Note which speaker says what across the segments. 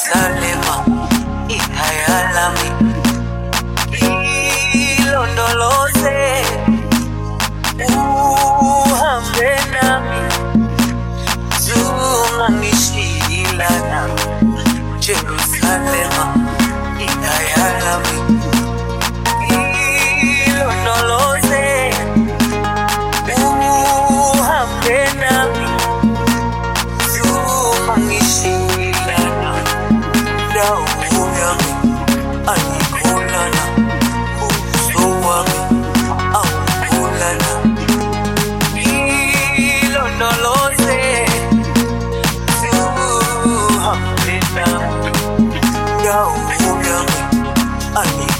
Speaker 1: Jerusalema ayikholana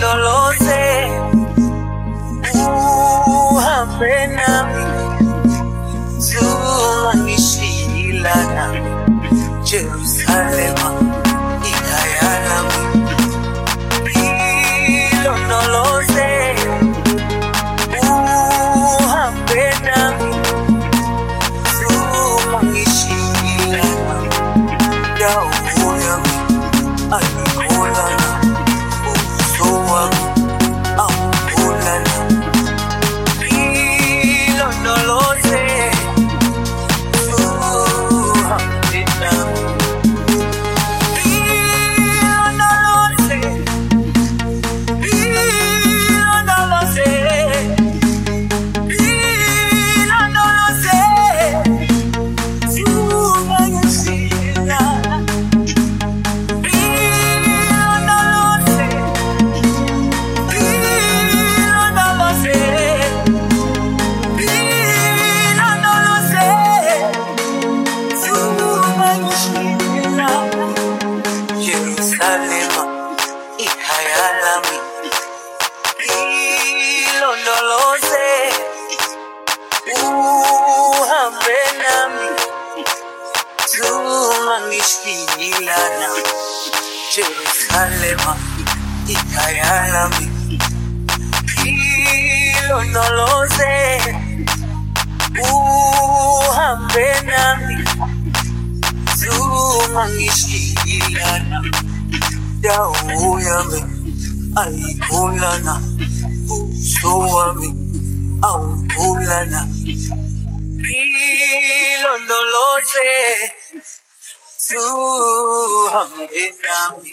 Speaker 1: ilondoloze uhambe nami zungangishilana Jerusalema ikhaya lami ilondoloze uhambe nami zungangishilana ndawo yami ayikholana ubuso wami zungangishilana Jerusalema ikhaya lami ilondoloze uhambe nami. Zungangishilana ndawo yami ayikholana ubuso wami awukholana ilondoloze zuhambe nami